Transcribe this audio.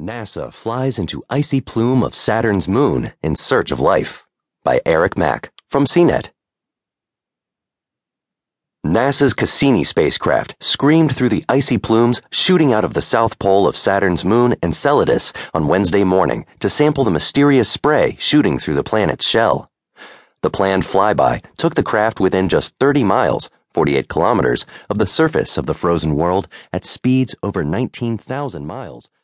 NASA flies into icy plume of Saturn's moon in search of life by Eric Mack from CNET. NASA's Cassini spacecraft screamed through the icy plumes shooting out of the south pole of Saturn's moon Enceladus on Wednesday morning to sample the mysterious spray shooting through the planet's shell. The planned flyby took the craft within just 30 miles, 48 kilometers, of the surface of the frozen world at speeds over 19,000 miles